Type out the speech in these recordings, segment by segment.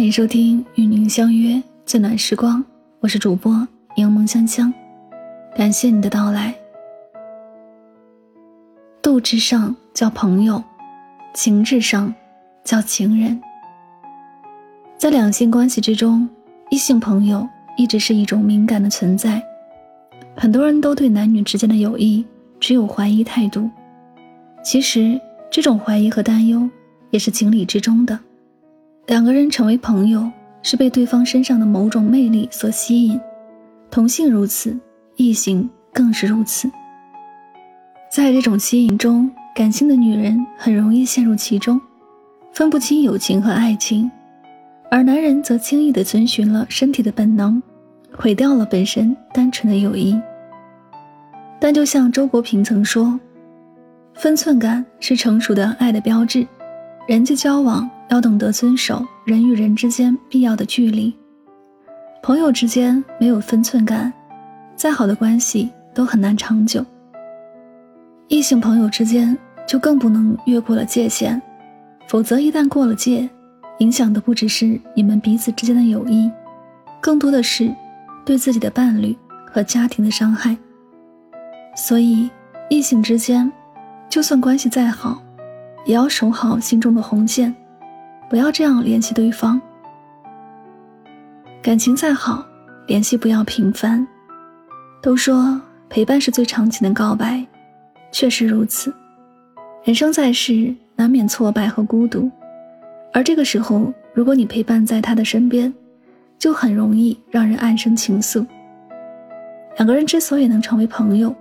欢迎收听与您相约最暖时光，我是主播柠檬香香，感谢你的到来。度之上叫朋友，情至上叫情人。在两性关系之中，异性朋友一直是一种敏感的存在，很多人都对男女之间的友谊只有怀疑态度。其实，这种怀疑和担忧也是情理之中的。两个人成为朋友，是被对方身上的某种魅力所吸引，同性如此，异性更是如此。在这种吸引中，感性的女人很容易陷入其中，分不清友情和爱情，而男人则轻易地遵循了身体的本能，毁掉了本身单纯的友谊。但就像周国平曾说：“分寸感是成熟的爱的标志，人际交往。”要懂得遵守人与人之间必要的距离。朋友之间没有分寸感，再好的关系都很难长久。异性朋友之间就更不能越过了界限，否则一旦过了界，影响的不只是你们彼此之间的友谊，更多的是对自己的伴侣和家庭的伤害。所以，异性之间，就算关系再好，也要守好心中的红线。不要这样联系对方。感情再好，联系不要频繁。都说陪伴是最长情的告白，确实如此。人生在世，难免挫败和孤独，而这个时候，如果你陪伴在他的身边，就很容易让人暗生情愫。两个人之所以能成为朋友，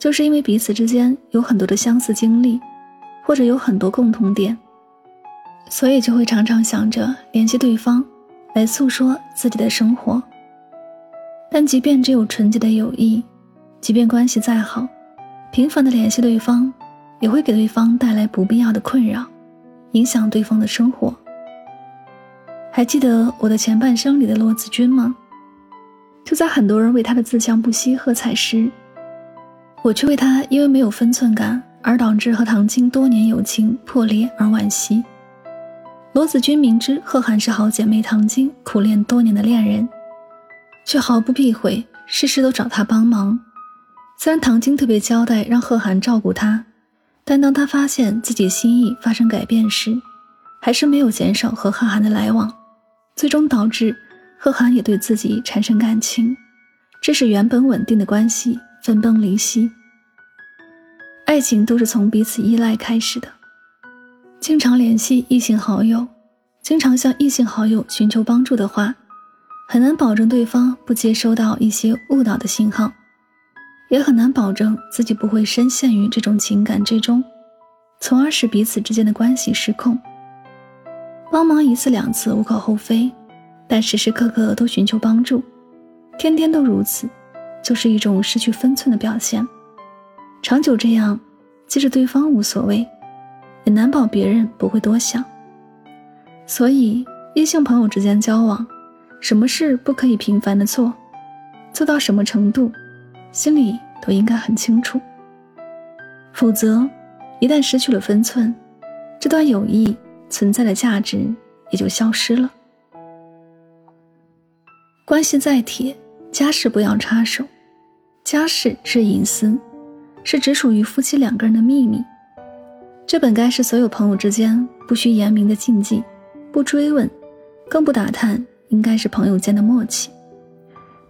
就是因为彼此之间有很多的相似经历，或者有很多共同点。所以就会常常想着联系对方，来诉说自己的生活。但即便只有纯洁的友谊，即便关系再好，频繁的联系对方，也会给对方带来不必要的困扰，影响对方的生活。还记得我的前半生里的罗子君吗？就在很多人为他的自强不息喝彩时，我却为他因为没有分寸感而导致和唐晶多年友情破裂而惋惜。罗子君明知贺涵是好姐妹唐晶苦恋多年的恋人，却毫不避讳，事事都找他帮忙。虽然唐晶特别交代让贺涵照顾她，但当她发现自己心意发生改变时，还是没有减少和贺涵的来往，最终导致贺涵也对自己产生感情，致使原本稳定的关系分崩离析。爱情都是从彼此依赖开始的。经常联系异性好友，经常向异性好友寻求帮助的话，很难保证对方不接收到一些误导的信号，也很难保证自己不会深陷于这种情感之中，从而使彼此之间的关系失控。帮忙一次两次无可厚非，但时时刻刻都寻求帮助，天天都如此，就是一种失去分寸的表现。长久这样，即使对方无所谓。也难保别人不会多想，所以异性朋友之间交往，什么事不可以频繁的做，做到什么程度，心里都应该很清楚。否则，一旦失去了分寸，这段友谊存在的价值也就消失了。关系再铁，家事不要插手，家事是隐私，是只属于夫妻两个人的秘密。这本该是所有朋友之间不需言明的禁忌，不追问，更不打探，应该是朋友间的默契。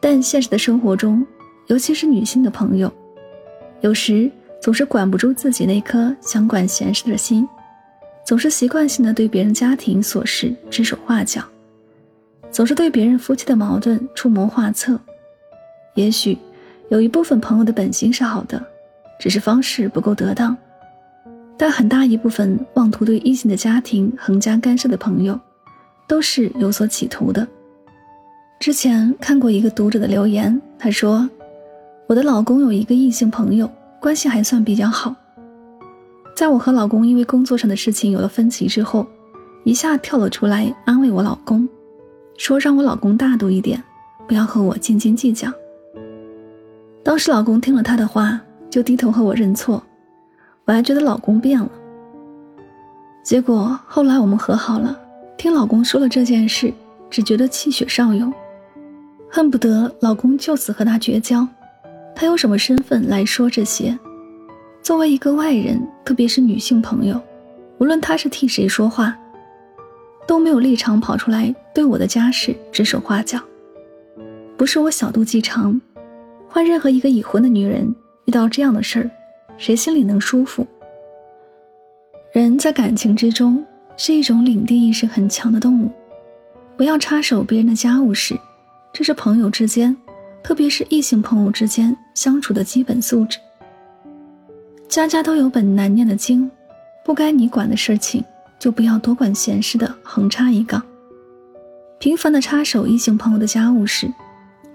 但现实的生活中，尤其是女性的朋友，有时总是管不住自己那颗想管闲事的心，总是习惯性的对别人家庭琐事指手画脚，总是对别人夫妻的矛盾出谋划策。也许有一部分朋友的本心是好的，只是方式不够得当。但很大一部分妄图对异性的家庭横加干涉的朋友，都是有所企图的。之前看过一个读者的留言，他说：“我的老公有一个异性朋友，关系还算比较好。在我和老公因为工作上的事情有了分歧之后，一下跳了出来安慰我老公，说让我老公大度一点，不要和我斤斤计较。”当时老公听了他的话，就低头和我认错。我还觉得老公变了，结果后来我们和好了，听老公说了这件事，只觉得气血上涌，恨不得老公就此和他绝交。他有什么身份来说这些？作为一个外人，特别是女性朋友，无论他是替谁说话，都没有立场跑出来对我的家事指手画脚。不是我小肚鸡肠，换任何一个已婚的女人遇到这样的事儿，谁心里能舒服？人在感情之中是一种领地意识很强的动物，不要插手别人的家务事，这是朋友之间，特别是异性朋友之间相处的基本素质。家家都有本难念的经，不该你管的事情，就不要多管闲事的横插一杠。频繁的插手异性朋友的家务事。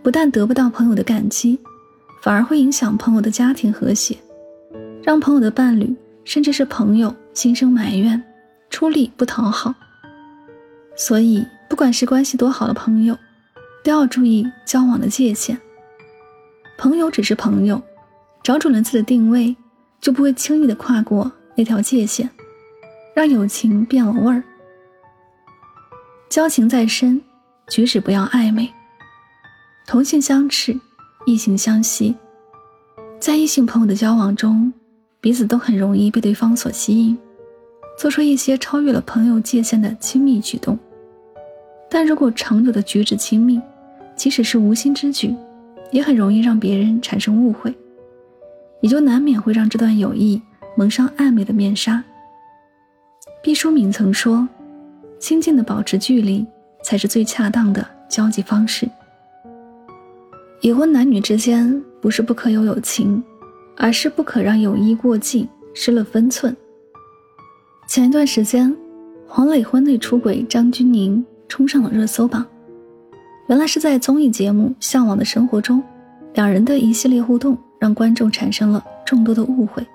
不但得不到朋友的感激，反而会影响朋友的家庭和谐，让朋友的伴侣甚至是朋友心生埋怨，出力不讨好。所以，不管是关系多好的朋友，都要注意交往的界限。朋友只是朋友，找准了自己的定位，就不会轻易的跨过那条界限，让友情变了味儿。交情再深，举止不要暧昧。同性相斥，异性相吸，在异性朋友的交往中，彼此都很容易被对方所吸引，做出一些超越了朋友界限的亲密举动。但如果长久的举止亲密，即使是无心之举，也很容易让别人产生误会，也就难免会让这段友谊蒙上暧昧的面纱。毕淑敏曾说：“亲近的保持距离，才是最恰当的交际方式。”已婚男女之间不是不可有友情，而是不可让友谊过近，失了分寸。前一段时间，黄磊婚内出轨张钧甯冲上了热搜榜。原来是在综艺节目《向往的生活》中，两人的一系列互动让观众产生了众多的误会。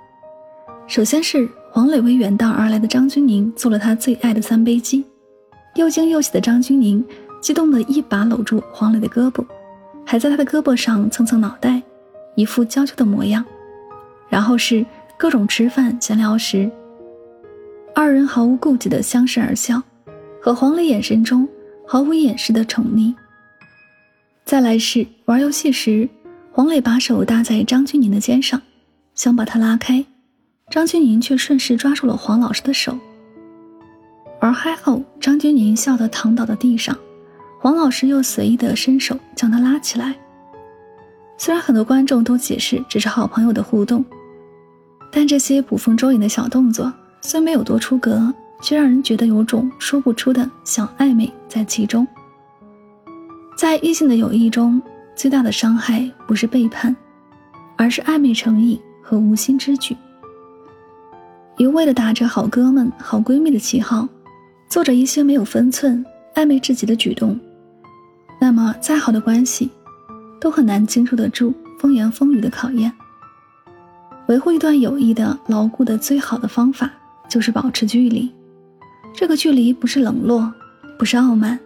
首先是黄磊为远道而来的张钧甯做了他最爱的三杯鸡，又惊又喜的张钧甯激动地一把搂住黄磊的胳膊。还在他的胳膊上蹭蹭脑袋，一副娇羞的模样。然后是各种吃饭闲聊时，二人毫无顾忌的相视而笑，和黄磊眼神中毫无掩饰的宠溺。再来是玩游戏时，黄磊把手搭在张钧甯的肩上，想把她拉开，张钧甯却顺势抓住了黄老师的手。玩嗨后，张钧甯笑得躺倒在地上。黄老师又随意的伸手将他拉起来。虽然很多观众都解释只是好朋友的互动，但这些捕风捉影的小动作虽没有多出格，却让人觉得有种说不出的小暧昧在其中。在异性的友谊中，最大的伤害不是背叛，而是暧昧诚意和无心之举。一味的打着好哥们、好闺蜜的旗号，做着一些没有分寸、暧昧至极的举动。那么，再好的关系，都很难经受得住风言风语的考验。维护一段友谊的牢固的最好的方法，就是保持距离。这个距离不是冷落，不是傲慢，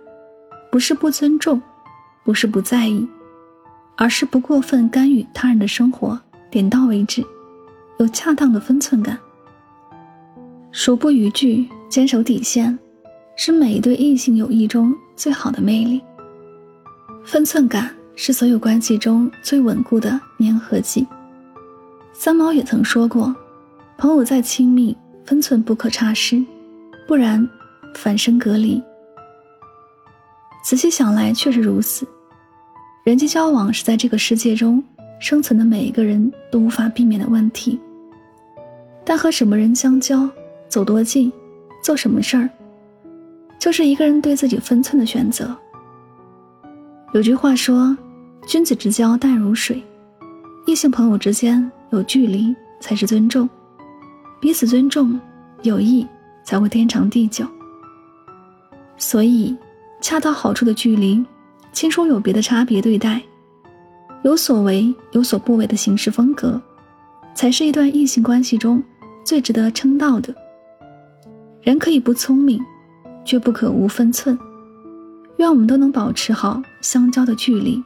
不是不尊重，不是不在意，而是不过分干预他人的生活，点到为止，有恰当的分寸感。熟不逾矩，坚守底线，是每一对异性友谊中最好的魅力。分寸感是所有关系中最稳固的粘合剂。三毛也曾说过：“朋友再亲密，分寸不可差失，不然反生隔离。”仔细想来，确实如此。人际交往是在这个世界中生存的每一个人都无法避免的问题。但和什么人相交，走多近，做什么事儿，就是一个人对自己分寸的选择。有句话说：“君子之交淡如水，异性朋友之间有距离才是尊重，彼此尊重，友谊才会天长地久。”所以，恰到好处的距离，亲疏有别的差别对待，有所为有所不为的行事风格，才是一段异性关系中最值得称道的。人可以不聪明，却不可无分寸。愿我们都能保持好相交的距离，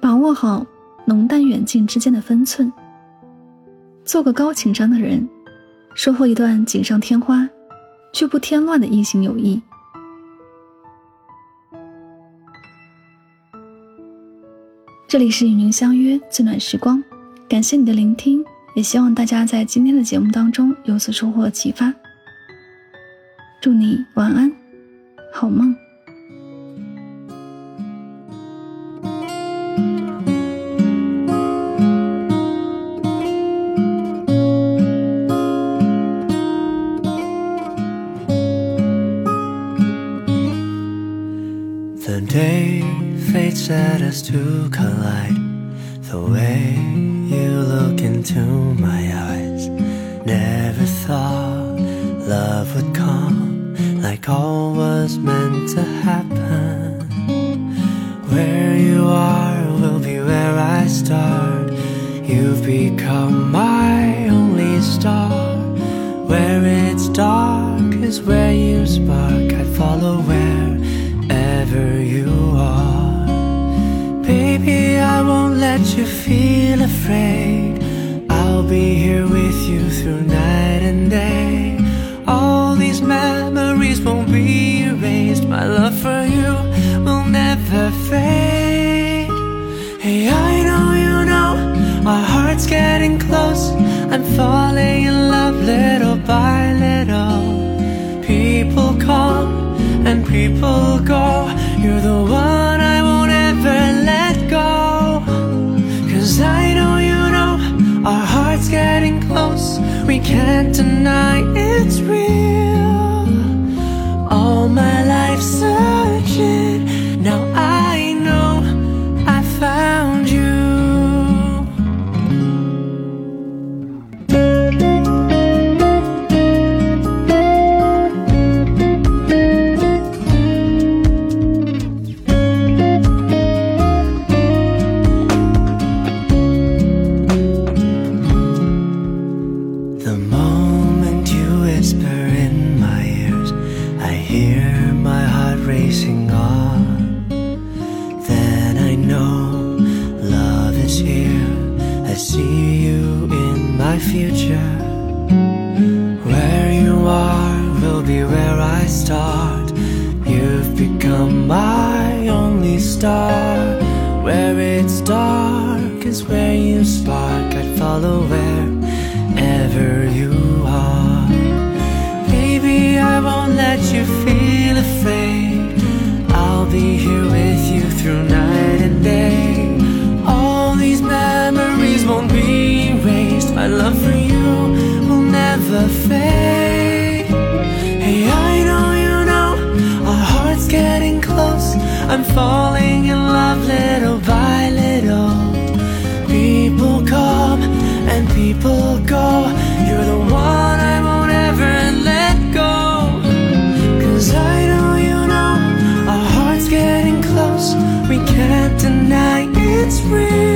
把握好浓淡远近之间的分寸，做个高情商的人收获一段锦上添花却不添乱的异性友谊。这里是与您相约最暖时光感谢你的聆听也希望大家在今天的节目当中有所收获启发。祝你晚安好梦。To collide. The way you look into my eyes. Never thought love would come like all was meant to happen. Where you are will be where I start. You've become my only star. Where it's dark is where you spark. I'd follow wherever you feel afraid. I'll be here with you through night and day. All these memories won't be erased. My love for you will never fade. Hey, I know you know our hearts getting close. I'm falling in love little by little. People come and people go. You're the one We can't deny it's real. All my life Where it's dark is where you spark. I'd follow wherever you are. Baby, I won't let you feel afraid. I'll be here with you through night and day. All these memories won't be erased. My love for you will never fade. Hey, I know you know our hearts getting close. I'm falling people go. You're the one I won't ever let go. Cause I know you know our hearts getting close. We can't deny it's real.